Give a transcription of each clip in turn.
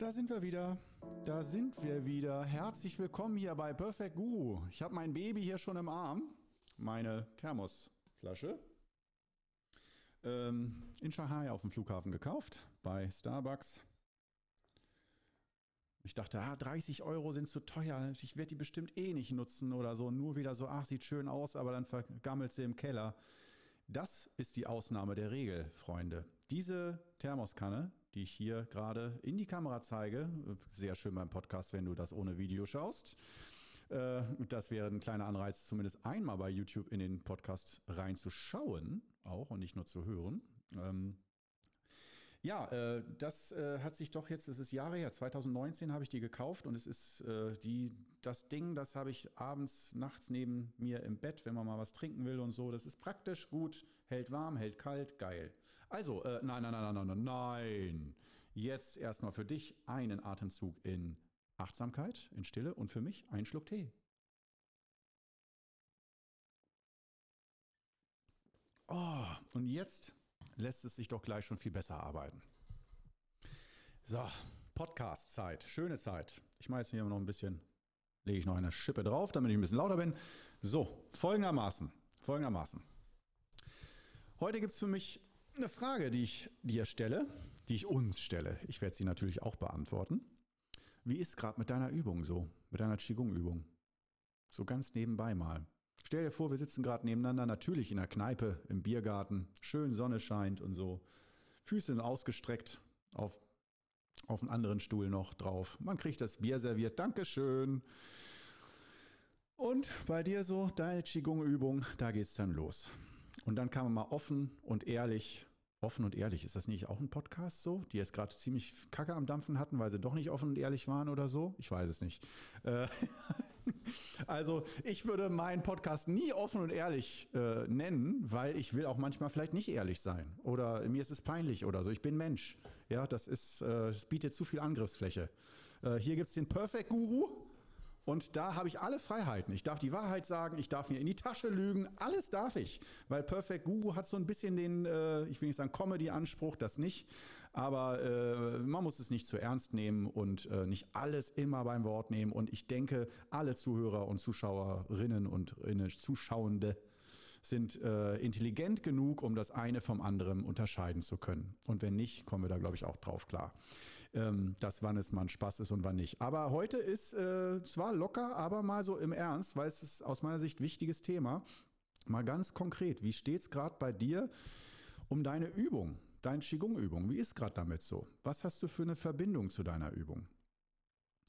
Da sind wir wieder. Da sind wir wieder. Herzlich willkommen hier bei Perfect Guru. Ich habe mein Baby hier schon im Arm. Meine Thermosflasche. Ähm, in Shanghai auf dem Flughafen gekauft. Bei Starbucks. Ich dachte, ah, 30 Euro sind zu teuer. Ich werde die bestimmt eh nicht nutzen oder so. Nur wieder so, ach, sieht schön aus, aber dann vergammelt sie im Keller. Das ist die Ausnahme der Regel, Freunde. Diese Thermoskanne, die ich hier gerade in die Kamera zeige, sehr schön beim Podcast, wenn du das ohne Video schaust. Äh, das wäre ein kleiner Anreiz, zumindest einmal bei YouTube in den Podcast reinzuschauen, auch und nicht nur zu hören. Ja, äh, das äh, hat sich doch jetzt, das ist Jahre her, 2019 habe ich die gekauft und es ist äh, die, das Ding, das habe ich abends, nachts neben mir im Bett, wenn man mal was trinken will und so. Das ist praktisch, gut, hält warm, hält kalt, geil. Also, äh, nein, nein, nein, nein, nein, nein. Jetzt erstmal für dich einen Atemzug in Achtsamkeit, in Stille und für mich ein Schluck Tee. Oh, und jetzt lässt es sich doch gleich schon viel besser arbeiten. So, Podcast-Zeit, schöne Zeit. Ich mache jetzt hier noch ein bisschen, lege ich noch eine Schippe drauf, damit ich ein bisschen lauter bin. So, folgendermaßen, folgendermaßen. Heute gibt es für mich eine Frage, die ich dir stelle, die ich uns stelle. Ich werde sie natürlich auch beantworten. Wie ist gerade mit deiner Übung so, mit deiner Qigong-Übung? So ganz nebenbei mal. Stell dir vor, wir sitzen gerade nebeneinander, natürlich in der Kneipe, im Biergarten, schön Sonne scheint und so. Füße ausgestreckt, auf, auf einen anderen Stuhl noch drauf. Man kriegt das Bier serviert, Dankeschön. Und bei dir so, deine Qigong-Übung, da geht's dann los. Und dann kann man mal offen und ehrlich, offen und ehrlich, ist das nicht auch ein Podcast so, die jetzt gerade ziemlich Kacke am Dampfen hatten, weil sie doch nicht offen und ehrlich waren oder so? Ich weiß es nicht. Äh, Also ich würde meinen Podcast nie offen und ehrlich äh, nennen, weil ich will auch manchmal vielleicht nicht ehrlich sein oder mir ist es peinlich oder so. Ich bin Mensch. Ja, das ist, äh, das bietet zu viel Angriffsfläche. Äh, hier gibt es den Perfect Guru. Und da habe ich alle Freiheiten. Ich darf die Wahrheit sagen, ich darf mir in die Tasche lügen, alles darf ich. Weil Perfect Guru hat so ein bisschen den, äh, ich will nicht sagen Comedy-Anspruch, das nicht. Aber äh, man muss es nicht zu ernst nehmen und äh, nicht alles immer beim Wort nehmen. Und ich denke, alle Zuhörer und Zuschauerinnen und Zuschauende sind äh, intelligent genug, um das eine vom anderen unterscheiden zu können. Und wenn nicht, kommen wir da, glaube ich, auch drauf klar. Ähm, dass wann es mal ein Spaß ist und wann nicht. Aber heute ist äh, zwar locker, aber mal so im Ernst, weil es ist aus meiner Sicht wichtiges Thema. Mal ganz konkret, wie steht es gerade bei dir um deine Übung? Deine Qigong-Übung, wie ist gerade damit so? Was hast du für eine Verbindung zu deiner Übung?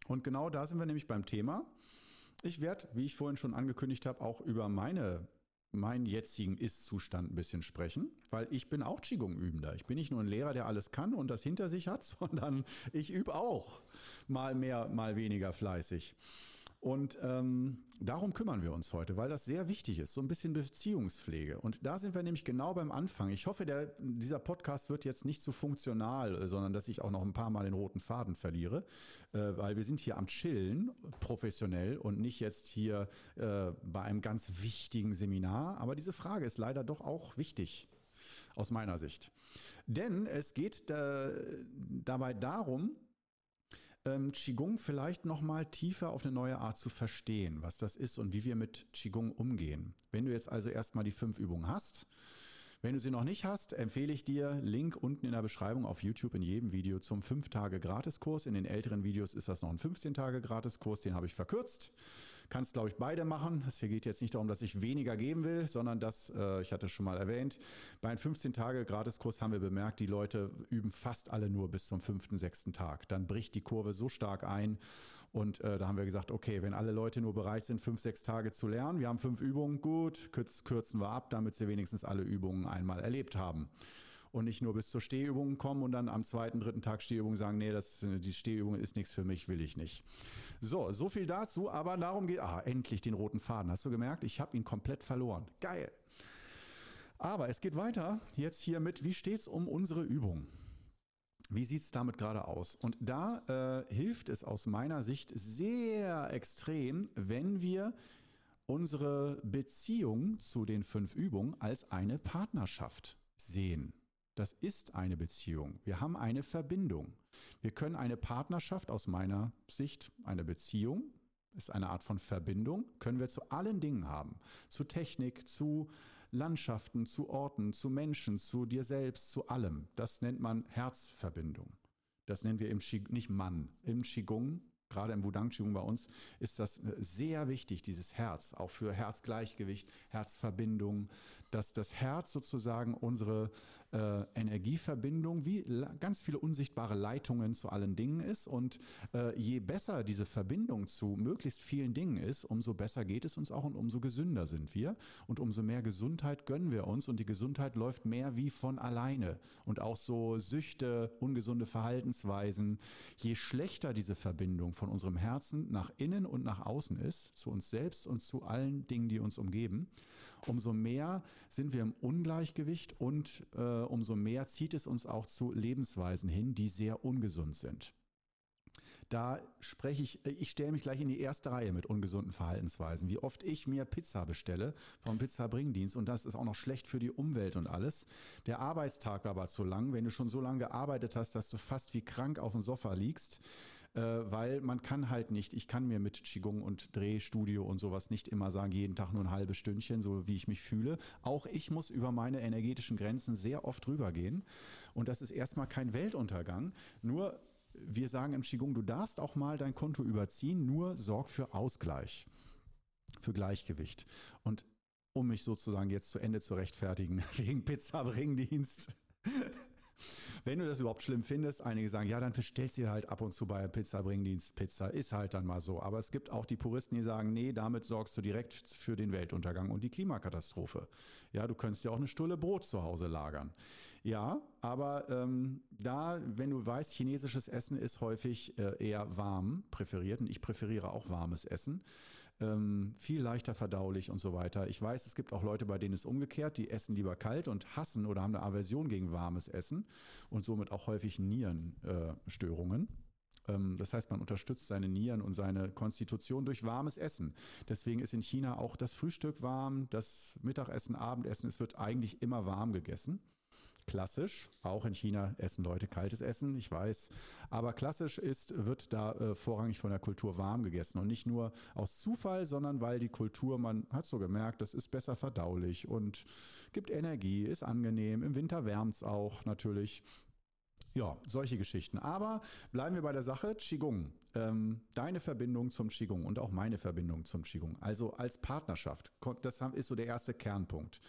Und genau da sind wir nämlich beim Thema. Ich werde, wie ich vorhin schon angekündigt habe, auch über meine meinen jetzigen Ist-Zustand ein bisschen sprechen, weil ich bin auch Qigong-Übender. Ich bin nicht nur ein Lehrer, der alles kann und das hinter sich hat, sondern ich übe auch mal mehr, mal weniger fleißig. Und ähm, darum kümmern wir uns heute, weil das sehr wichtig ist, so ein bisschen Beziehungspflege. Und da sind wir nämlich genau beim Anfang. Ich hoffe, der, dieser Podcast wird jetzt nicht zu so funktional, sondern dass ich auch noch ein paar Mal den roten Faden verliere, äh, weil wir sind hier am Chillen, professionell und nicht jetzt hier äh, bei einem ganz wichtigen Seminar. Aber diese Frage ist leider doch auch wichtig aus meiner Sicht. Denn es geht äh, dabei darum, ähm, Qigong vielleicht nochmal tiefer auf eine neue Art zu verstehen, was das ist und wie wir mit Qigong umgehen. Wenn du jetzt also erstmal die fünf Übungen hast, wenn du sie noch nicht hast, empfehle ich dir Link unten in der Beschreibung auf YouTube in jedem Video zum 5 Tage Gratiskurs. In den älteren Videos ist das noch ein 15 Tage Gratiskurs, den habe ich verkürzt. Kannst, glaube ich, beide machen. Es geht jetzt nicht darum, dass ich weniger geben will, sondern dass, äh, ich hatte es schon mal erwähnt, bei einem 15-Tage-Gratiskurs haben wir bemerkt, die Leute üben fast alle nur bis zum fünften, sechsten Tag. Dann bricht die Kurve so stark ein. Und äh, da haben wir gesagt, okay, wenn alle Leute nur bereit sind, fünf, sechs Tage zu lernen, wir haben fünf Übungen, gut, kürzen wir ab, damit sie wenigstens alle Übungen einmal erlebt haben und nicht nur bis zur Stehübung kommen und dann am zweiten, dritten Tag Stehübung sagen, nee, das, die Stehübung ist nichts für mich, will ich nicht. So, so viel dazu, aber darum geht, ah, endlich den roten Faden. Hast du gemerkt? Ich habe ihn komplett verloren. Geil. Aber es geht weiter jetzt hier mit, wie steht es um unsere Übung? Wie sieht es damit gerade aus? Und da äh, hilft es aus meiner Sicht sehr extrem, wenn wir unsere Beziehung zu den fünf Übungen als eine Partnerschaft sehen. Das ist eine Beziehung. Wir haben eine Verbindung. Wir können eine Partnerschaft aus meiner Sicht, eine Beziehung, ist eine Art von Verbindung, können wir zu allen Dingen haben. Zu Technik, zu Landschaften, zu Orten, zu Menschen, zu dir selbst, zu allem. Das nennt man Herzverbindung. Das nennen wir im Qi, nicht Mann. Im Qigong gerade im Wudang Qigong bei uns ist das äh, sehr wichtig, dieses Herz, auch für Herzgleichgewicht, Herzverbindung, dass das Herz sozusagen unsere äh, Energieverbindung wie ganz viele unsichtbare Leitungen zu allen Dingen ist. Und äh, je besser diese Verbindung zu möglichst vielen Dingen ist, umso besser geht es uns auch und umso gesünder sind wir. Und umso mehr Gesundheit gönnen wir uns und die Gesundheit läuft mehr wie von alleine. Und auch so Süchte, ungesunde Verhaltensweisen, je schlechter diese Verbindung von unserem Herzen nach innen und nach außen ist, zu uns selbst und zu allen Dingen, die uns umgeben, umso mehr sind wir im Ungleichgewicht und äh, umso mehr zieht es uns auch zu Lebensweisen hin, die sehr ungesund sind. Da spreche ich, ich stelle mich gleich in die erste Reihe mit ungesunden Verhaltensweisen. Wie oft ich mir Pizza bestelle vom Pizzabringdienst und das ist auch noch schlecht für die Umwelt und alles. Der Arbeitstag war aber zu lang. Wenn du schon so lange gearbeitet hast, dass du fast wie krank auf dem Sofa liegst, äh, weil man kann halt nicht, ich kann mir mit Qigong und Drehstudio und sowas nicht immer sagen, jeden Tag nur ein halbes Stündchen, so wie ich mich fühle. Auch ich muss über meine energetischen Grenzen sehr oft rübergehen. Und das ist erstmal kein Weltuntergang. Nur wir sagen im Qigong, du darfst auch mal dein Konto überziehen, nur sorg für Ausgleich, für Gleichgewicht. Und um mich sozusagen jetzt zu Ende zu rechtfertigen wegen Pizza-Bringdienst. Wenn du das überhaupt schlimm findest, einige sagen, ja, dann bestellst du halt ab und zu bei Pizza-Bringdienst Pizza. Ist halt dann mal so. Aber es gibt auch die Puristen, die sagen, nee, damit sorgst du direkt für den Weltuntergang und die Klimakatastrophe. Ja, du könntest ja auch eine Stulle Brot zu Hause lagern. Ja, aber ähm, da, wenn du weißt, chinesisches Essen ist häufig äh, eher warm präferiert und ich präferiere auch warmes Essen ähm, viel leichter verdaulich und so weiter. Ich weiß, es gibt auch Leute, bei denen es umgekehrt, die essen lieber kalt und hassen oder haben eine Aversion gegen warmes Essen und somit auch häufig Nierenstörungen. Äh, das heißt, man unterstützt seine Nieren und seine Konstitution durch warmes Essen. Deswegen ist in China auch das Frühstück warm, das Mittagessen, Abendessen, es wird eigentlich immer warm gegessen klassisch. Auch in China essen Leute kaltes Essen, ich weiß. Aber klassisch ist, wird da äh, vorrangig von der Kultur warm gegessen. Und nicht nur aus Zufall, sondern weil die Kultur, man hat so gemerkt, das ist besser verdaulich und gibt Energie, ist angenehm. Im Winter wärmt es auch natürlich. Ja, solche Geschichten. Aber bleiben wir bei der Sache Qigong. Ähm, deine Verbindung zum Qigong und auch meine Verbindung zum Qigong. Also als Partnerschaft. Das ist so der erste Kernpunkt.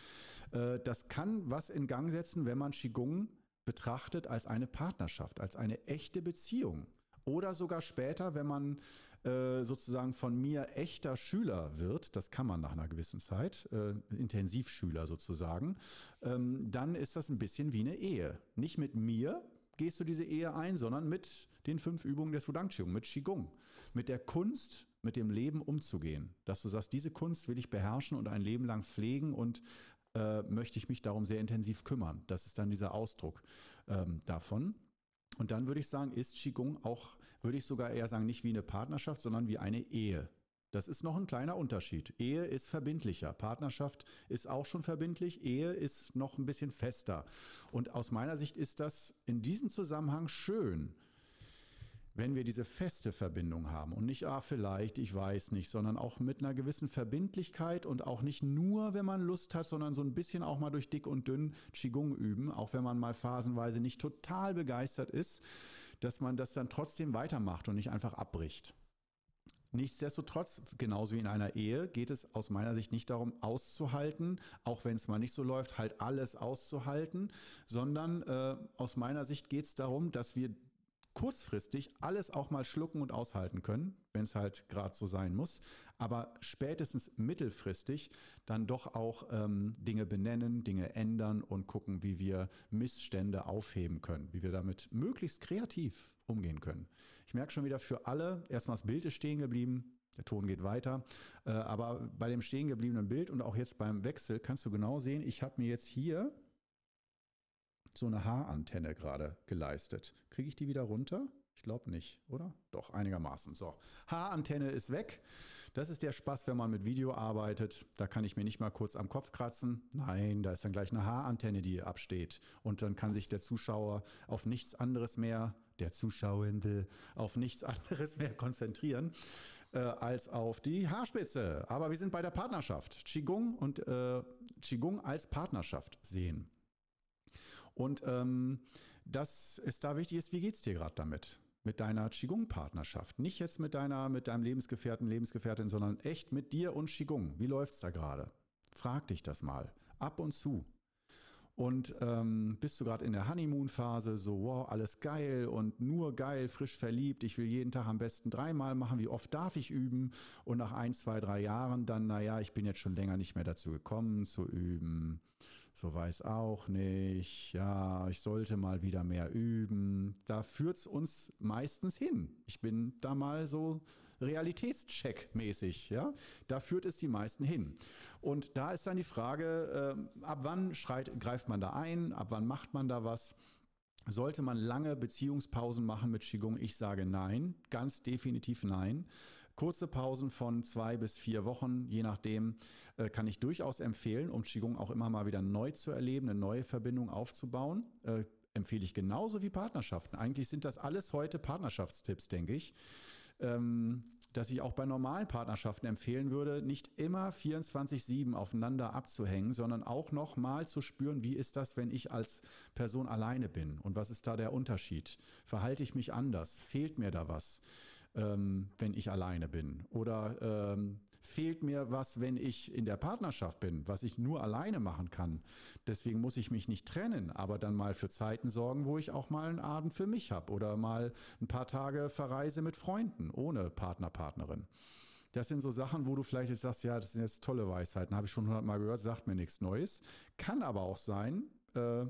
Äh, das kann was in Gang setzen, wenn man Qigong betrachtet als eine Partnerschaft, als eine echte Beziehung. Oder sogar später, wenn man äh, sozusagen von mir echter Schüler wird, das kann man nach einer gewissen Zeit, äh, Intensivschüler sozusagen, ähm, dann ist das ein bisschen wie eine Ehe. Nicht mit mir gehst du diese Ehe ein, sondern mit den fünf Übungen des Wudang Qigong, mit Qigong, mit der Kunst, mit dem Leben umzugehen. Dass du sagst, diese Kunst will ich beherrschen und ein Leben lang pflegen und äh, möchte ich mich darum sehr intensiv kümmern. Das ist dann dieser Ausdruck ähm, davon. Und dann würde ich sagen, ist Qigong auch, würde ich sogar eher sagen, nicht wie eine Partnerschaft, sondern wie eine Ehe. Das ist noch ein kleiner Unterschied. Ehe ist verbindlicher. Partnerschaft ist auch schon verbindlich. Ehe ist noch ein bisschen fester. Und aus meiner Sicht ist das in diesem Zusammenhang schön, wenn wir diese feste Verbindung haben und nicht, ah, vielleicht, ich weiß nicht, sondern auch mit einer gewissen Verbindlichkeit und auch nicht nur, wenn man Lust hat, sondern so ein bisschen auch mal durch dick und dünn Qigong üben, auch wenn man mal phasenweise nicht total begeistert ist, dass man das dann trotzdem weitermacht und nicht einfach abbricht. Nichtsdestotrotz, genauso wie in einer Ehe, geht es aus meiner Sicht nicht darum, auszuhalten, auch wenn es mal nicht so läuft, halt alles auszuhalten, sondern äh, aus meiner Sicht geht es darum, dass wir kurzfristig alles auch mal schlucken und aushalten können, wenn es halt gerade so sein muss, aber spätestens mittelfristig dann doch auch ähm, Dinge benennen, Dinge ändern und gucken, wie wir Missstände aufheben können, wie wir damit möglichst kreativ umgehen können. Ich merke schon wieder für alle, erstmal das Bild ist stehen geblieben, der Ton geht weiter. Äh, aber bei dem stehen gebliebenen Bild und auch jetzt beim Wechsel kannst du genau sehen, ich habe mir jetzt hier so eine Haarantenne gerade geleistet. Kriege ich die wieder runter? Ich glaube nicht, oder? Doch, einigermaßen. So, Haarantenne ist weg. Das ist der Spaß, wenn man mit Video arbeitet. Da kann ich mir nicht mal kurz am Kopf kratzen. Nein, da ist dann gleich eine Haarantenne, die absteht. Und dann kann sich der Zuschauer auf nichts anderes mehr, der Zuschauende, auf nichts anderes mehr konzentrieren äh, als auf die Haarspitze. Aber wir sind bei der Partnerschaft. Qigong und äh, Qigong als Partnerschaft sehen. Und ähm, dass es da wichtig ist, wie geht's dir gerade damit? Mit deiner Qigong-Partnerschaft. Nicht jetzt mit deiner, mit deinem Lebensgefährten, Lebensgefährtin, sondern echt mit dir und Qigong. Wie läuft's da gerade? Frag dich das mal. Ab und zu. Und ähm, bist du gerade in der Honeymoon-Phase, so, wow, alles geil und nur geil, frisch verliebt, ich will jeden Tag am besten dreimal machen, wie oft darf ich üben? Und nach ein, zwei, drei Jahren dann, naja, ich bin jetzt schon länger nicht mehr dazu gekommen zu üben. So weiß auch nicht. Ja, ich sollte mal wieder mehr üben. Da führt es uns meistens hin. Ich bin da mal so Realitätscheck-mäßig, ja. Da führt es die meisten hin. Und da ist dann die Frage, äh, ab wann schreit, greift man da ein? Ab wann macht man da was? Sollte man lange Beziehungspausen machen mit Qigong? Ich sage nein, ganz definitiv nein. Kurze Pausen von zwei bis vier Wochen, je nachdem, äh, kann ich durchaus empfehlen, um Qigong auch immer mal wieder neu zu erleben, eine neue Verbindung aufzubauen. Äh, empfehle ich genauso wie Partnerschaften. Eigentlich sind das alles heute Partnerschaftstipps, denke ich. Ähm, dass ich auch bei normalen Partnerschaften empfehlen würde, nicht immer 24-7 aufeinander abzuhängen, sondern auch noch mal zu spüren, wie ist das, wenn ich als Person alleine bin und was ist da der Unterschied? Verhalte ich mich anders? Fehlt mir da was? Ähm, wenn ich alleine bin? Oder ähm, fehlt mir was, wenn ich in der Partnerschaft bin, was ich nur alleine machen kann? Deswegen muss ich mich nicht trennen, aber dann mal für Zeiten sorgen, wo ich auch mal einen Abend für mich habe oder mal ein paar Tage verreise mit Freunden ohne Partner, Partnerin. Das sind so Sachen, wo du vielleicht jetzt sagst, ja, das sind jetzt tolle Weisheiten, habe ich schon hundertmal gehört, sagt mir nichts Neues. Kann aber auch sein, äh,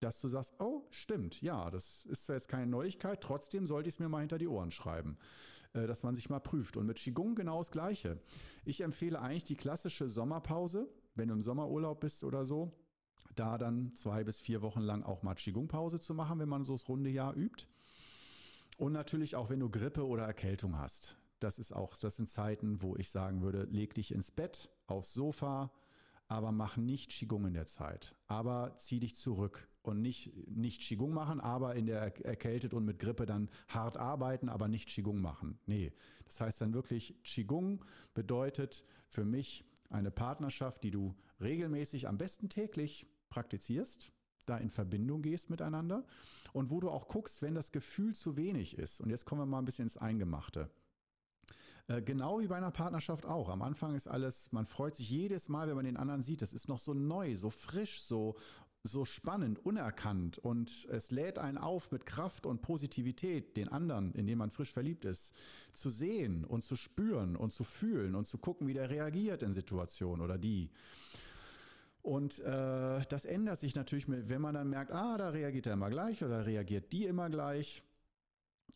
dass du sagst, oh, stimmt, ja, das ist jetzt keine Neuigkeit, trotzdem sollte ich es mir mal hinter die Ohren schreiben, äh, dass man sich mal prüft. Und mit Qigong genau das Gleiche. Ich empfehle eigentlich die klassische Sommerpause, wenn du im Sommerurlaub bist oder so, da dann zwei bis vier Wochen lang auch mal Qigong-Pause zu machen, wenn man so das runde Jahr übt. Und natürlich auch, wenn du Grippe oder Erkältung hast. Das ist auch, das sind Zeiten, wo ich sagen würde, leg dich ins Bett, aufs Sofa, aber mach nicht Qigong in der Zeit. Aber zieh dich zurück und nicht, nicht Qigong machen, aber in der erkältet und mit Grippe dann hart arbeiten, aber nicht Qigong machen. Nee, das heißt dann wirklich, Qigong bedeutet für mich eine Partnerschaft, die du regelmäßig, am besten täglich praktizierst, da in Verbindung gehst miteinander und wo du auch guckst, wenn das Gefühl zu wenig ist. Und jetzt kommen wir mal ein bisschen ins Eingemachte. Äh, genau wie bei einer Partnerschaft auch. Am Anfang ist alles, man freut sich jedes Mal, wenn man den anderen sieht. Das ist noch so neu, so frisch, so so spannend, unerkannt und es lädt einen auf mit Kraft und Positivität, den anderen, in dem man frisch verliebt ist, zu sehen und zu spüren und zu fühlen und zu gucken, wie der reagiert in Situationen oder die. Und äh, das ändert sich natürlich, wenn man dann merkt, ah, da reagiert er immer gleich oder reagiert die immer gleich.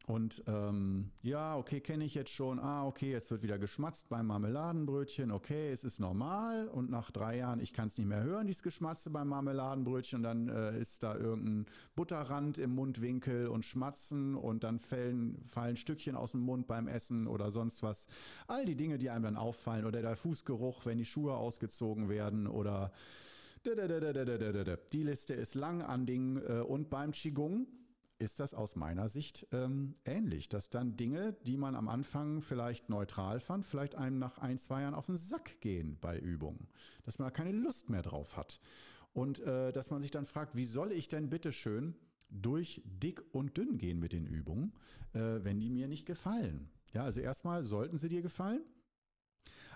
Und ähm, ja, okay, kenne ich jetzt schon. Ah, okay, jetzt wird wieder geschmatzt beim Marmeladenbrötchen. Okay, es ist normal. Und nach drei Jahren, ich kann es nicht mehr hören, dieses Geschmatze beim Marmeladenbrötchen. Und dann äh, ist da irgendein Butterrand im Mundwinkel und Schmatzen und dann fallen, fallen Stückchen aus dem Mund beim Essen oder sonst was. All die Dinge, die einem dann auffallen. Oder der Fußgeruch, wenn die Schuhe ausgezogen werden oder die Liste ist lang an Dingen. Äh, und beim Qigong ist das aus meiner Sicht ähm, ähnlich, dass dann Dinge, die man am Anfang vielleicht neutral fand, vielleicht einem nach ein, zwei Jahren auf den Sack gehen bei Übungen, dass man da keine Lust mehr drauf hat und äh, dass man sich dann fragt, wie soll ich denn bitte schön durch dick und dünn gehen mit den Übungen, äh, wenn die mir nicht gefallen. Ja, also erstmal sollten sie dir gefallen.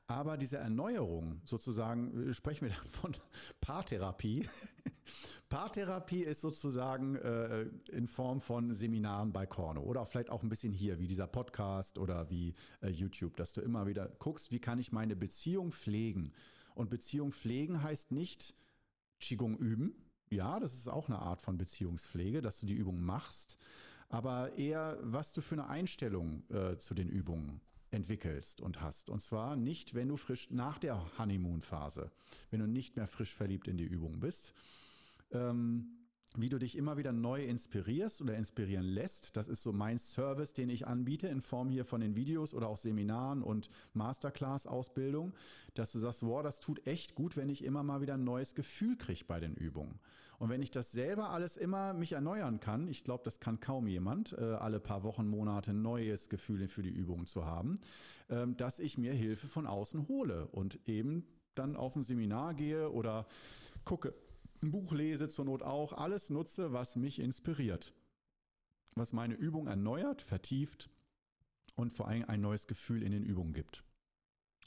Aber diese Erneuerung, sozusagen, äh, sprechen wir dann von Paartherapie. Paartherapie ist sozusagen äh, in Form von Seminaren bei Korno oder vielleicht auch ein bisschen hier, wie dieser Podcast oder wie äh, YouTube, dass du immer wieder guckst, wie kann ich meine Beziehung pflegen. Und Beziehung pflegen heißt nicht Qigong üben. Ja, das ist auch eine Art von Beziehungspflege, dass du die Übung machst, aber eher, was du für eine Einstellung äh, zu den Übungen entwickelst und hast. Und zwar nicht, wenn du frisch nach der Honeymoon-Phase, wenn du nicht mehr frisch verliebt in die Übung bist, ähm, wie du dich immer wieder neu inspirierst oder inspirieren lässt. Das ist so mein Service, den ich anbiete in Form hier von den Videos oder auch Seminaren und Masterclass-Ausbildung, dass du sagst, wow, das tut echt gut, wenn ich immer mal wieder ein neues Gefühl kriege bei den Übungen. Und wenn ich das selber alles immer mich erneuern kann, ich glaube, das kann kaum jemand, äh, alle paar Wochen, Monate ein neues Gefühl für die Übungen zu haben, ähm, dass ich mir Hilfe von außen hole und eben dann auf ein Seminar gehe oder gucke, ein Buch lese, zur Not auch, alles nutze, was mich inspiriert, was meine Übung erneuert, vertieft und vor allem ein neues Gefühl in den Übungen gibt.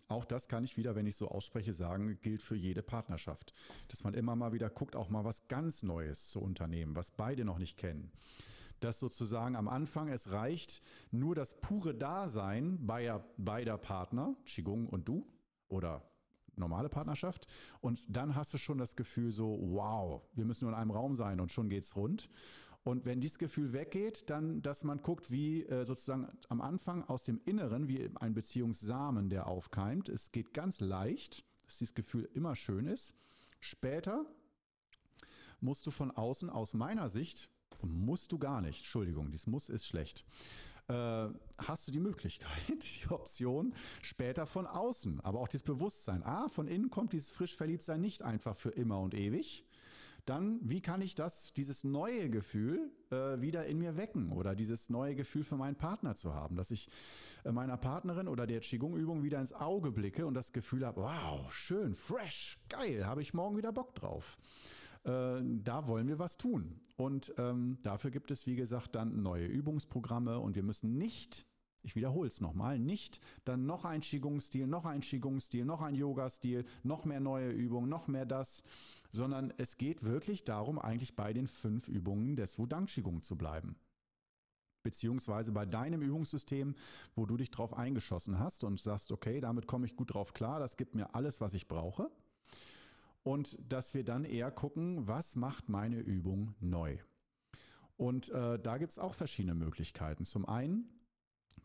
Auch das kann ich wieder, wenn ich so ausspreche, sagen, gilt für jede Partnerschaft. Dass man immer mal wieder guckt, auch mal was ganz Neues zu unternehmen, was beide noch nicht kennen. Dass sozusagen am Anfang es reicht, nur das pure Dasein beider, beider Partner, Qigong und du, oder normale Partnerschaft. Und dann hast du schon das Gefühl so, wow, wir müssen nur in einem Raum sein und schon geht's rund. Und wenn dieses Gefühl weggeht, dann, dass man guckt, wie äh, sozusagen am Anfang aus dem Inneren, wie ein Beziehungssamen, der aufkeimt. Es geht ganz leicht, dass dieses Gefühl immer schön ist. Später musst du von außen, aus meiner Sicht, musst du gar nicht, Entschuldigung, dieses Muss ist schlecht, hast du die Möglichkeit, die Option später von außen, aber auch dieses Bewusstsein. Ah, von innen kommt dieses frisch Verliebtsein nicht einfach für immer und ewig, dann wie kann ich das, dieses neue Gefühl äh, wieder in mir wecken oder dieses neue Gefühl für meinen Partner zu haben, dass ich äh, meiner Partnerin oder der Qigong-Übung wieder ins Auge blicke und das Gefühl habe, wow, schön, fresh, geil, habe ich morgen wieder Bock drauf. Äh, da wollen wir was tun. Und ähm, dafür gibt es, wie gesagt, dann neue Übungsprogramme und wir müssen nicht ich wiederhole es nochmal, nicht dann noch ein Qigong-Stil, noch ein Qigong-Stil, noch ein Yoga-Stil, noch mehr neue Übungen, noch mehr das, sondern es geht wirklich darum, eigentlich bei den fünf Übungen des Wudang Qigong zu bleiben. Beziehungsweise bei deinem Übungssystem, wo du dich drauf eingeschossen hast und sagst, okay, damit komme ich gut drauf klar, das gibt mir alles, was ich brauche. Und dass wir dann eher gucken, was macht meine Übung neu. Und äh, da gibt es auch verschiedene Möglichkeiten. Zum einen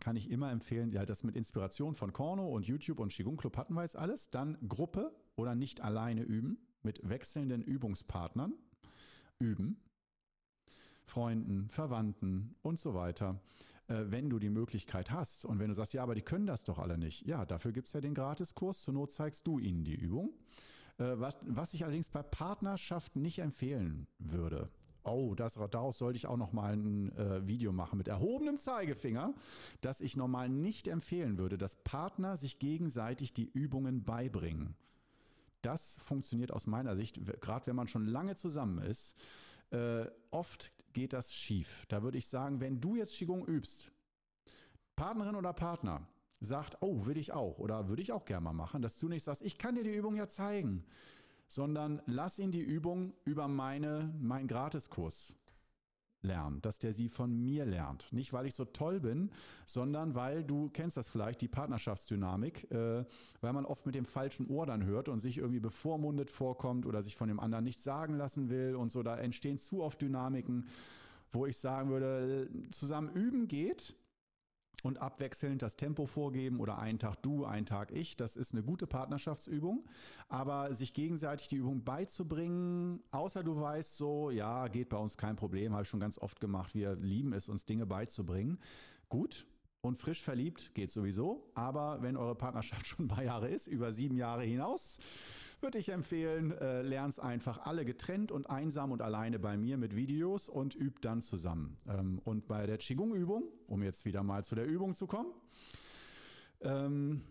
kann ich immer empfehlen, ja, das mit Inspiration von Korno und YouTube und Qigong Club hatten wir jetzt alles. Dann Gruppe oder nicht alleine üben mit wechselnden Übungspartnern üben, Freunden, Verwandten und so weiter, äh, wenn du die Möglichkeit hast. Und wenn du sagst, ja, aber die können das doch alle nicht. Ja, dafür gibt es ja den Gratiskurs. Zur Not zeigst du ihnen die Übung. Äh, was, was ich allerdings bei Partnerschaften nicht empfehlen würde. Oh, das, daraus sollte ich auch noch mal ein äh, Video machen mit erhobenem Zeigefinger, dass ich normal nicht empfehlen würde, dass Partner sich gegenseitig die Übungen beibringen. Das funktioniert aus meiner Sicht, gerade wenn man schon lange zusammen ist, äh, oft geht das schief. Da würde ich sagen, wenn du jetzt Qigong übst, Partnerin oder Partner sagt, oh, will ich auch oder würde ich auch gerne mal machen, dass du nicht sagst, ich kann dir die Übung ja zeigen, sondern lass ihn die Übung über meine, meinen Gratiskurs lernen, dass der sie von mir lernt. Nicht, weil ich so toll bin, sondern weil du kennst das vielleicht, die Partnerschaftsdynamik, äh, weil man oft mit dem falschen Ohr dann hört und sich irgendwie bevormundet vorkommt oder sich von dem anderen nichts sagen lassen will und so. Da entstehen zu oft Dynamiken, wo ich sagen würde, zusammen üben geht, und abwechselnd das Tempo vorgeben oder einen Tag du, einen Tag ich. Das ist eine gute Partnerschaftsübung. Aber sich gegenseitig die Übung beizubringen, außer du weißt so, ja, geht bei uns kein Problem, habe ich schon ganz oft gemacht. Wir lieben es, uns Dinge beizubringen. Gut. Und frisch verliebt geht sowieso. Aber wenn eure Partnerschaft schon ein paar Jahre ist, über sieben Jahre hinaus, würde ich empfehlen, äh, lern's einfach alle getrennt und einsam und alleine bei mir mit Videos und übt dann zusammen. Ähm, und bei der Qigong-Übung, um jetzt wieder mal zu der Übung zu kommen, ähm,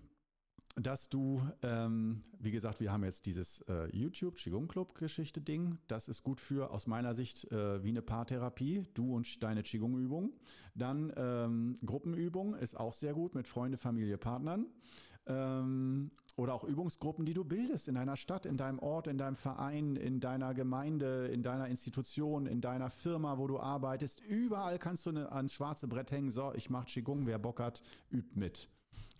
dass du, ähm, wie gesagt, wir haben jetzt dieses äh, YouTube Qigong Club Geschichte Ding. Das ist gut für aus meiner Sicht äh, wie eine Paartherapie. Du und deine Qigong Übung. Dann ähm, Gruppenübung ist auch sehr gut mit Freunde, Familie, Partnern. Ähm, oder auch Übungsgruppen, die du bildest in deiner Stadt, in deinem Ort, in deinem Verein, in deiner Gemeinde, in deiner Institution, in deiner Firma, wo du arbeitest. Überall kannst du eine, ans schwarze Brett hängen. So, ich mache Qigong, wer Bock hat, übt mit.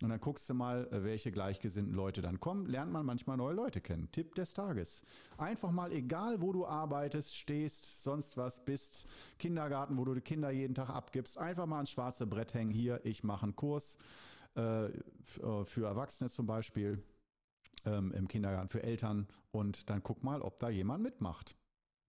Und dann guckst du mal, äh, welche gleichgesinnten Leute dann kommen. Lernt man manchmal neue Leute kennen. Tipp des Tages. Einfach mal, egal wo du arbeitest, stehst, sonst was bist, Kindergarten, wo du die Kinder jeden Tag abgibst, einfach mal ans schwarze Brett hängen. Hier, ich mache einen Kurs äh, äh, für Erwachsene zum Beispiel ähm, im Kindergarten für Eltern und dann guck mal, ob da jemand mitmacht.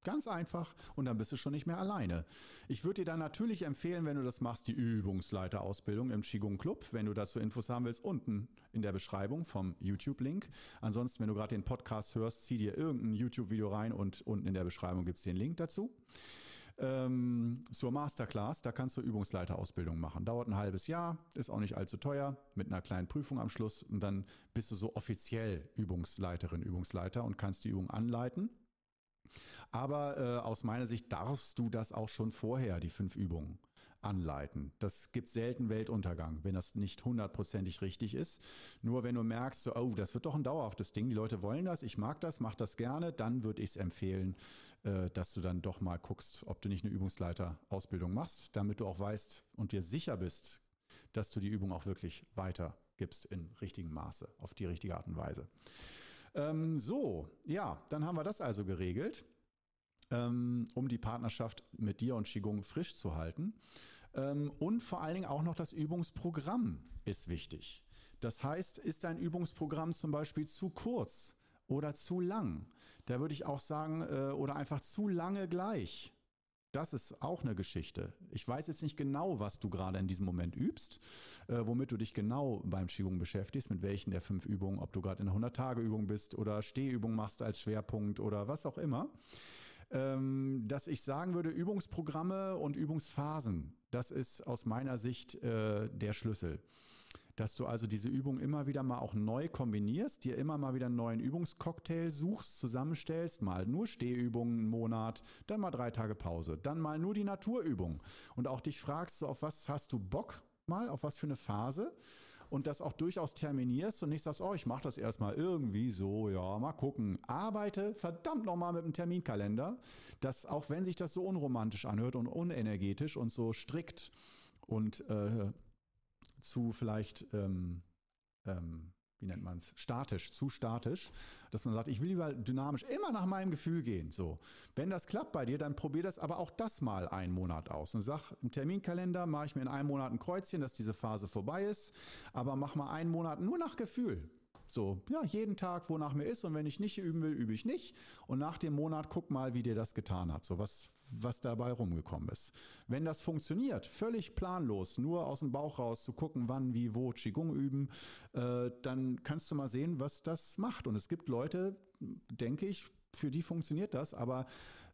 Ganz einfach und dann bist du schon nicht mehr alleine. Ich würde dir dann natürlich empfehlen, wenn du das machst, die Übungsleiterausbildung im Qigong Club. Wenn du dazu Infos haben willst, unten in der Beschreibung vom YouTube-Link. Ansonsten, wenn du gerade den Podcast hörst, zieh dir irgendein YouTube-Video rein und unten in der Beschreibung gibt es den Link dazu. Ähm, zur Masterclass, da kannst du Übungsleiterausbildung machen. Dauert ein halbes Jahr, ist auch nicht allzu teuer, mit einer kleinen Prüfung am Schluss und dann bist du so offiziell Übungsleiterin, Übungsleiter und kannst die Übung anleiten. Aber äh, aus meiner Sicht darfst du das auch schon vorher, die fünf Übungen anleiten. Das gibt selten Weltuntergang, wenn das nicht hundertprozentig richtig ist. Nur wenn du merkst, so, oh, das wird doch ein dauerhaftes Ding, die Leute wollen das, ich mag das, mach das gerne, dann würde ich es empfehlen, äh, dass du dann doch mal guckst, ob du nicht eine Übungsleiter-Ausbildung machst, damit du auch weißt und dir sicher bist, dass du die Übung auch wirklich weitergibst in richtigem Maße, auf die richtige Art und Weise. Ähm, so, ja, dann haben wir das also geregelt, ähm, um die Partnerschaft mit dir und Qigong frisch zu halten. Ähm, und vor allen Dingen auch noch das Übungsprogramm ist wichtig. Das heißt, ist dein Übungsprogramm zum Beispiel zu kurz oder zu lang? Da würde ich auch sagen, äh, oder einfach zu lange gleich. Das ist auch eine Geschichte. Ich weiß jetzt nicht genau, was du gerade in diesem Moment übst, äh, womit du dich genau beim Qigong beschäftigst, mit welchen der fünf Übungen, ob du gerade in einer 100-Tage-Übung bist oder Stehübung machst als Schwerpunkt oder was auch immer. Ähm, dass ich sagen würde, Übungsprogramme und Übungsphasen, das ist aus meiner Sicht äh, der Schlüssel dass du also diese Übung immer wieder mal auch neu kombinierst, dir immer mal wieder einen neuen Übungscocktail suchst, zusammenstellst, mal nur Stehübungen einen Monat, dann mal drei Tage Pause, dann mal nur die Naturübung und auch dich fragst, so auf was hast du Bock mal, auf was für eine Phase und das auch durchaus terminierst und nicht sagst, oh, ich mache das erstmal irgendwie so, ja, mal gucken. Arbeite verdammt nochmal mit dem Terminkalender, dass auch wenn sich das so unromantisch anhört und unenergetisch und so strikt und äh, zu vielleicht, ähm, ähm, wie nennt man es, statisch, zu statisch, dass man sagt, ich will lieber dynamisch immer nach meinem Gefühl gehen. So, wenn das klappt bei dir, dann probier das aber auch das mal einen Monat aus und sag im Terminkalender mache ich mir in einem Monat ein Kreuzchen, dass diese Phase vorbei ist, aber mach mal einen Monat nur nach Gefühl. So, ja, jeden Tag, wonach mir ist. Und wenn ich nicht üben will, übe ich nicht. Und nach dem Monat guck mal, wie dir das getan hat. So, was, was dabei rumgekommen ist. Wenn das funktioniert, völlig planlos, nur aus dem Bauch raus zu gucken, wann, wie, wo Qigong üben, äh, dann kannst du mal sehen, was das macht. Und es gibt Leute, denke ich, für die funktioniert das, aber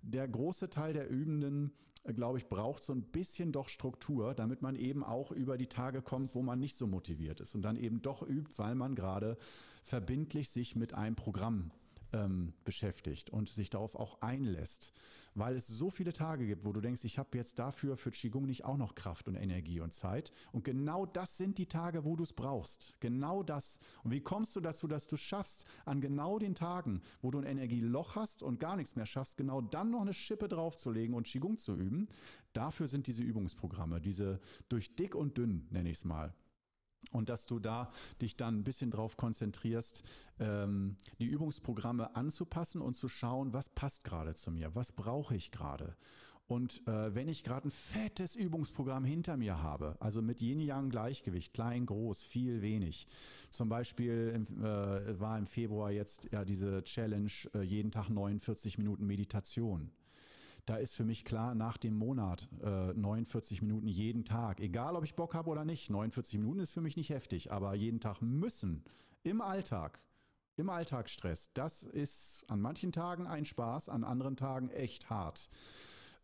der große Teil der Übenden glaube ich, braucht so ein bisschen doch Struktur, damit man eben auch über die Tage kommt, wo man nicht so motiviert ist und dann eben doch übt, weil man gerade verbindlich sich mit einem Programm ähm, beschäftigt und sich darauf auch einlässt, weil es so viele Tage gibt, wo du denkst, ich habe jetzt dafür für Qigong nicht auch noch Kraft und Energie und Zeit. Und genau das sind die Tage, wo du es brauchst. Genau das. Und wie kommst du dazu, dass du schaffst, an genau den Tagen, wo du ein Energieloch hast und gar nichts mehr schaffst, genau dann noch eine Schippe draufzulegen und Qigong zu üben? Dafür sind diese Übungsprogramme, diese durch dick und dünn, nenne ich es mal und dass du da dich dann ein bisschen drauf konzentrierst, ähm, die Übungsprogramme anzupassen und zu schauen, was passt gerade zu mir, was brauche ich gerade. Und äh, wenn ich gerade ein fettes Übungsprogramm hinter mir habe, also mit Yin-Yang-Gleichgewicht, klein, groß, viel, wenig. Zum Beispiel äh, war im Februar jetzt ja diese Challenge, äh, jeden Tag 49 Minuten Meditation da ist für mich klar, nach dem Monat äh, 49 Minuten jeden Tag, egal ob ich Bock habe oder nicht, 49 Minuten ist für mich nicht heftig, aber jeden Tag müssen im Alltag, im Alltagsstress, das ist an manchen Tagen ein Spaß, an anderen Tagen echt hart.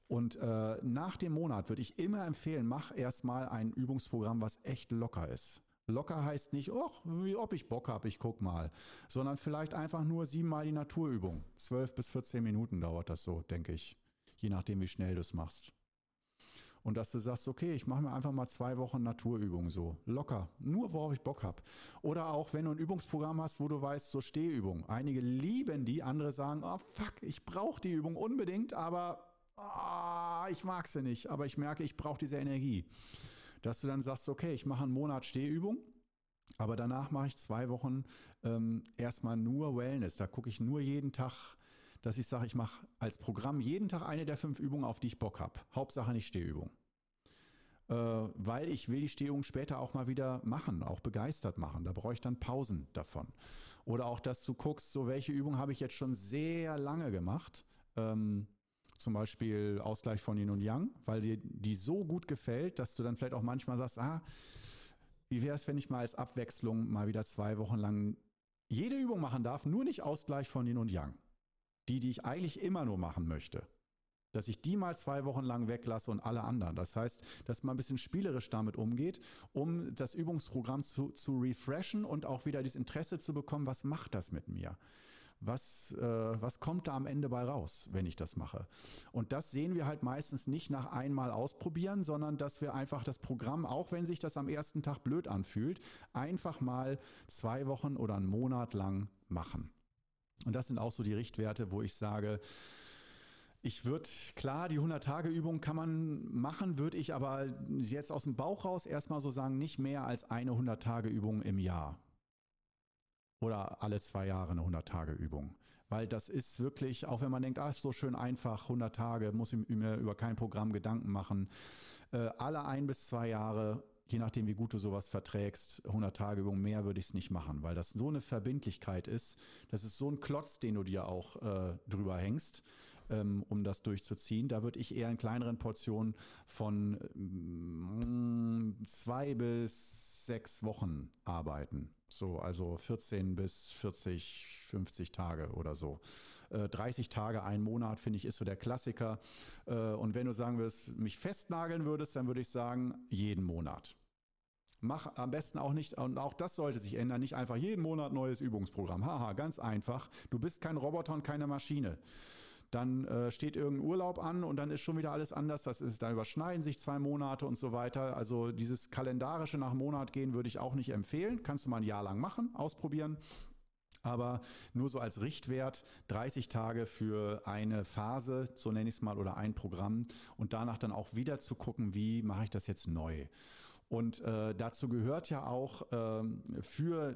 Und äh, nach dem Monat würde ich immer empfehlen, mach erstmal ein Übungsprogramm, was echt locker ist. Locker heißt nicht, oh, wie ob ich Bock habe, ich guck mal, sondern vielleicht einfach nur siebenmal die Naturübung. Zwölf bis 14 Minuten dauert das so, denke ich je nachdem, wie schnell du es machst. Und dass du sagst, okay, ich mache mir einfach mal zwei Wochen Naturübungen so, locker, nur worauf ich Bock habe. Oder auch, wenn du ein Übungsprogramm hast, wo du weißt, so Stehübungen. Einige lieben die, andere sagen, oh fuck, ich brauche die Übung unbedingt, aber oh, ich mag sie nicht. Aber ich merke, ich brauche diese Energie. Dass du dann sagst, okay, ich mache einen Monat Stehübung, aber danach mache ich zwei Wochen ähm, erstmal nur Wellness. Da gucke ich nur jeden Tag dass ich sage, ich mache als Programm jeden Tag eine der fünf Übungen, auf die ich Bock habe. Hauptsache nicht Stehübung. Äh, weil ich will die Stehübung später auch mal wieder machen, auch begeistert machen. Da brauche ich dann Pausen davon. Oder auch, dass du guckst, so welche Übung habe ich jetzt schon sehr lange gemacht. Ähm, zum Beispiel Ausgleich von Yin und Yang, weil dir die so gut gefällt, dass du dann vielleicht auch manchmal sagst, ah, wie wäre es, wenn ich mal als Abwechslung mal wieder zwei Wochen lang jede Übung machen darf, nur nicht Ausgleich von Yin und Yang. Die, die ich eigentlich immer nur machen möchte. Dass ich die mal zwei Wochen lang weglasse und alle anderen. Das heißt, dass man ein bisschen spielerisch damit umgeht, um das Übungsprogramm zu, zu refreshen und auch wieder das Interesse zu bekommen, was macht das mit mir? was, äh, was kommt da am Ende bei raus, wenn ich das mache. Und das sehen wir halt meistens nicht nach einmal ausprobieren, sondern dass wir einfach das Programm, auch wenn sich das am ersten Tag blöd anfühlt, einfach mal zwei Wochen oder einen Monat lang machen. Und das sind auch so die Richtwerte, wo ich sage, ich würde, klar, die 100-Tage-Übung kann man machen, würde ich aber jetzt aus dem Bauch raus erstmal so sagen, nicht mehr als eine 100-Tage-Übung im Jahr oder alle zwei Jahre eine 100-Tage-Übung. Weil das ist wirklich, auch wenn man denkt, ah, ist so schön einfach, 100 Tage, muss ich mir über kein Programm Gedanken machen. Äh, alle ein bis zwei Jahre, je nachdem, wie gut du sowas verträgst, 100-Tage-Übung, mehr würde ich es nicht machen, weil das so eine Verbindlichkeit ist. Das ist so ein Klotz, den du dir auch äh, drüber hängst ähm, um das durchzuziehen. Da würde ich eher in kleineren Portionen von mm, zwei bis sechs Wochen arbeiten. So, also 14 bis 40, 50 Tage oder so. 30 äh, Tage, ein Monat, finde ich, ist so der Klassiker. Äh, und wenn du sagen wirst, mich festnageln würdest, dann würde ich sagen, jeden Monat. Mach am besten auch nicht, und auch das sollte sich ändern, nicht einfach jeden Monat neues Übungsprogramm. Haha, ganz einfach. Du bist kein Roboter und keine Maschine dann äh, steht irgendein Urlaub an und dann ist schon wieder alles anders. Das ist, da überschneiden sich zwei Monate und so weiter. Also dieses kalendarische nach Monat gehen würde ich auch nicht empfehlen. Kannst du mal ein Jahr lang machen, ausprobieren. Aber nur so als Richtwert 30 Tage für eine Phase, so nenne ich es mal, oder ein Programm und danach dann auch wieder zu gucken, wie mache ich das jetzt neu. Und äh, dazu gehört ja auch äh, für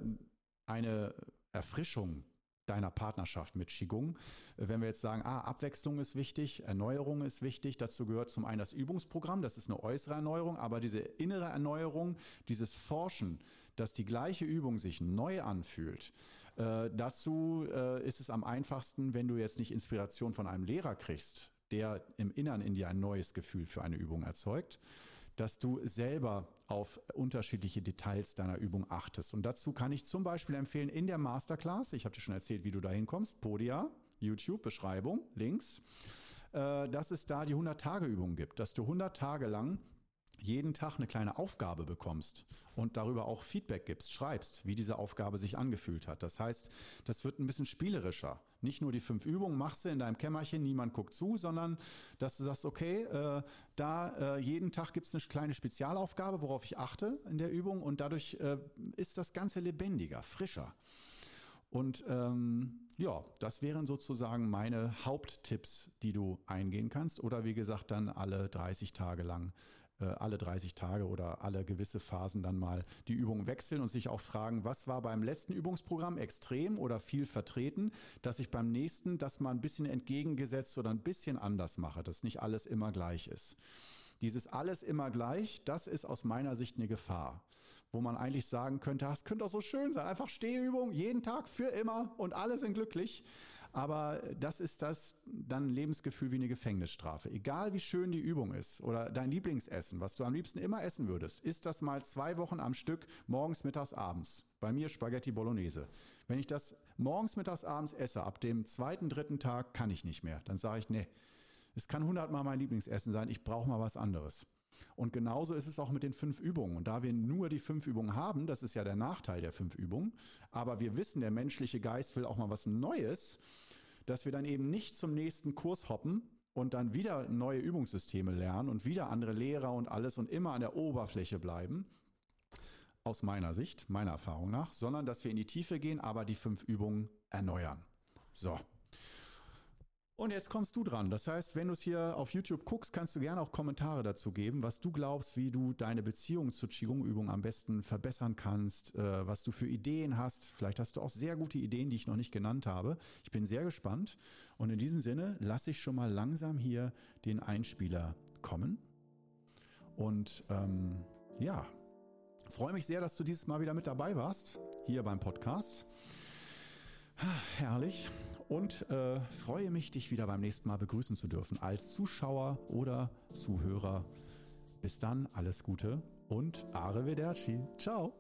eine Erfrischung deiner Partnerschaft mit Qigong. Wenn wir jetzt sagen, ah, Abwechslung ist wichtig, Erneuerung ist wichtig, dazu gehört zum einen das Übungsprogramm, das ist eine äußere Erneuerung, aber diese innere Erneuerung, dieses Forschen, dass die gleiche Übung sich neu anfühlt, äh, dazu äh, ist es am einfachsten, wenn du jetzt nicht Inspiration von einem Lehrer kriegst, der im Innern in dir ein neues Gefühl für eine Übung erzeugt, dass du selber auf unterschiedliche Details deiner Übung achtest. Und dazu kann ich zum Beispiel empfehlen, in der Masterclass, ich habe dir schon erzählt, wie du da hinkommst, Podia, YouTube, Beschreibung, Links, äh, dass es da die 100-Tage-Übung gibt, dass du 100 Tage lang jeden Tag eine kleine Aufgabe bekommst und darüber auch Feedback gibst, schreibst, wie diese Aufgabe sich angefühlt hat. Das heißt, das wird ein bisschen spielerischer. Nicht nur die fünf Übungen machst du in deinem Kämmerchen, niemand guckt zu, sondern dass du sagst, okay, äh, da äh, jeden Tag gibt es eine kleine Spezialaufgabe, worauf ich achte in der Übung und dadurch äh, ist das Ganze lebendiger, frischer. Und ähm, ja, das wären sozusagen meine Haupttipps, die du eingehen kannst. Oder wie gesagt, dann alle 30 Tage lang alle 30 Tage oder alle gewisse Phasen dann mal die Übung wechseln und sich auch fragen, was war beim letzten Übungsprogramm extrem oder viel vertreten, dass ich beim nächsten das mal ein bisschen entgegengesetzt oder ein bisschen anders mache, dass nicht alles immer gleich ist. Dieses alles immer gleich, das ist aus meiner Sicht eine Gefahr wo man eigentlich sagen könnte, das könnte doch so schön sein, einfach Stehübung, jeden Tag für immer und alle sind glücklich. Aber das ist das dann Lebensgefühl wie eine Gefängnisstrafe. Egal wie schön die Übung ist oder dein Lieblingsessen, was du am liebsten immer essen würdest, ist das mal zwei Wochen am Stück, morgens, mittags, abends. Bei mir Spaghetti Bolognese. Wenn ich das morgens, mittags, abends esse, ab dem zweiten, dritten Tag kann ich nicht mehr. Dann sage ich, nee, es kann hundertmal mein Lieblingsessen sein, ich brauche mal was anderes. Und genauso ist es auch mit den fünf Übungen. Und da wir nur die fünf Übungen haben, das ist ja der Nachteil der fünf Übungen, aber wir wissen, der menschliche Geist will auch mal was Neues, dass wir dann eben nicht zum nächsten Kurs hoppen und dann wieder neue Übungssysteme lernen und wieder andere Lehrer und alles und immer an der Oberfläche bleiben, aus meiner Sicht, meiner Erfahrung nach, sondern dass wir in die Tiefe gehen, aber die fünf Übungen erneuern. So, und jetzt kommst du dran. Das heißt, wenn du es hier auf YouTube guckst, kannst du gerne auch Kommentare dazu geben, was du glaubst, wie du deine Beziehung zur Qigong-Übung am besten verbessern kannst, äh, was du für Ideen hast. Vielleicht hast du auch sehr gute Ideen, die ich noch nicht genannt habe. Ich bin sehr gespannt. Und in diesem Sinne lasse ich schon mal langsam hier den Einspieler kommen. Und ähm, ja, freue mich sehr, dass du dieses Mal wieder mit dabei warst, hier beim Podcast. Herrlich. Und äh, freue mich, dich wieder beim nächsten Mal begrüßen zu dürfen als Zuschauer oder Zuhörer. Bis dann, alles Gute und Arrivederci. Ciao.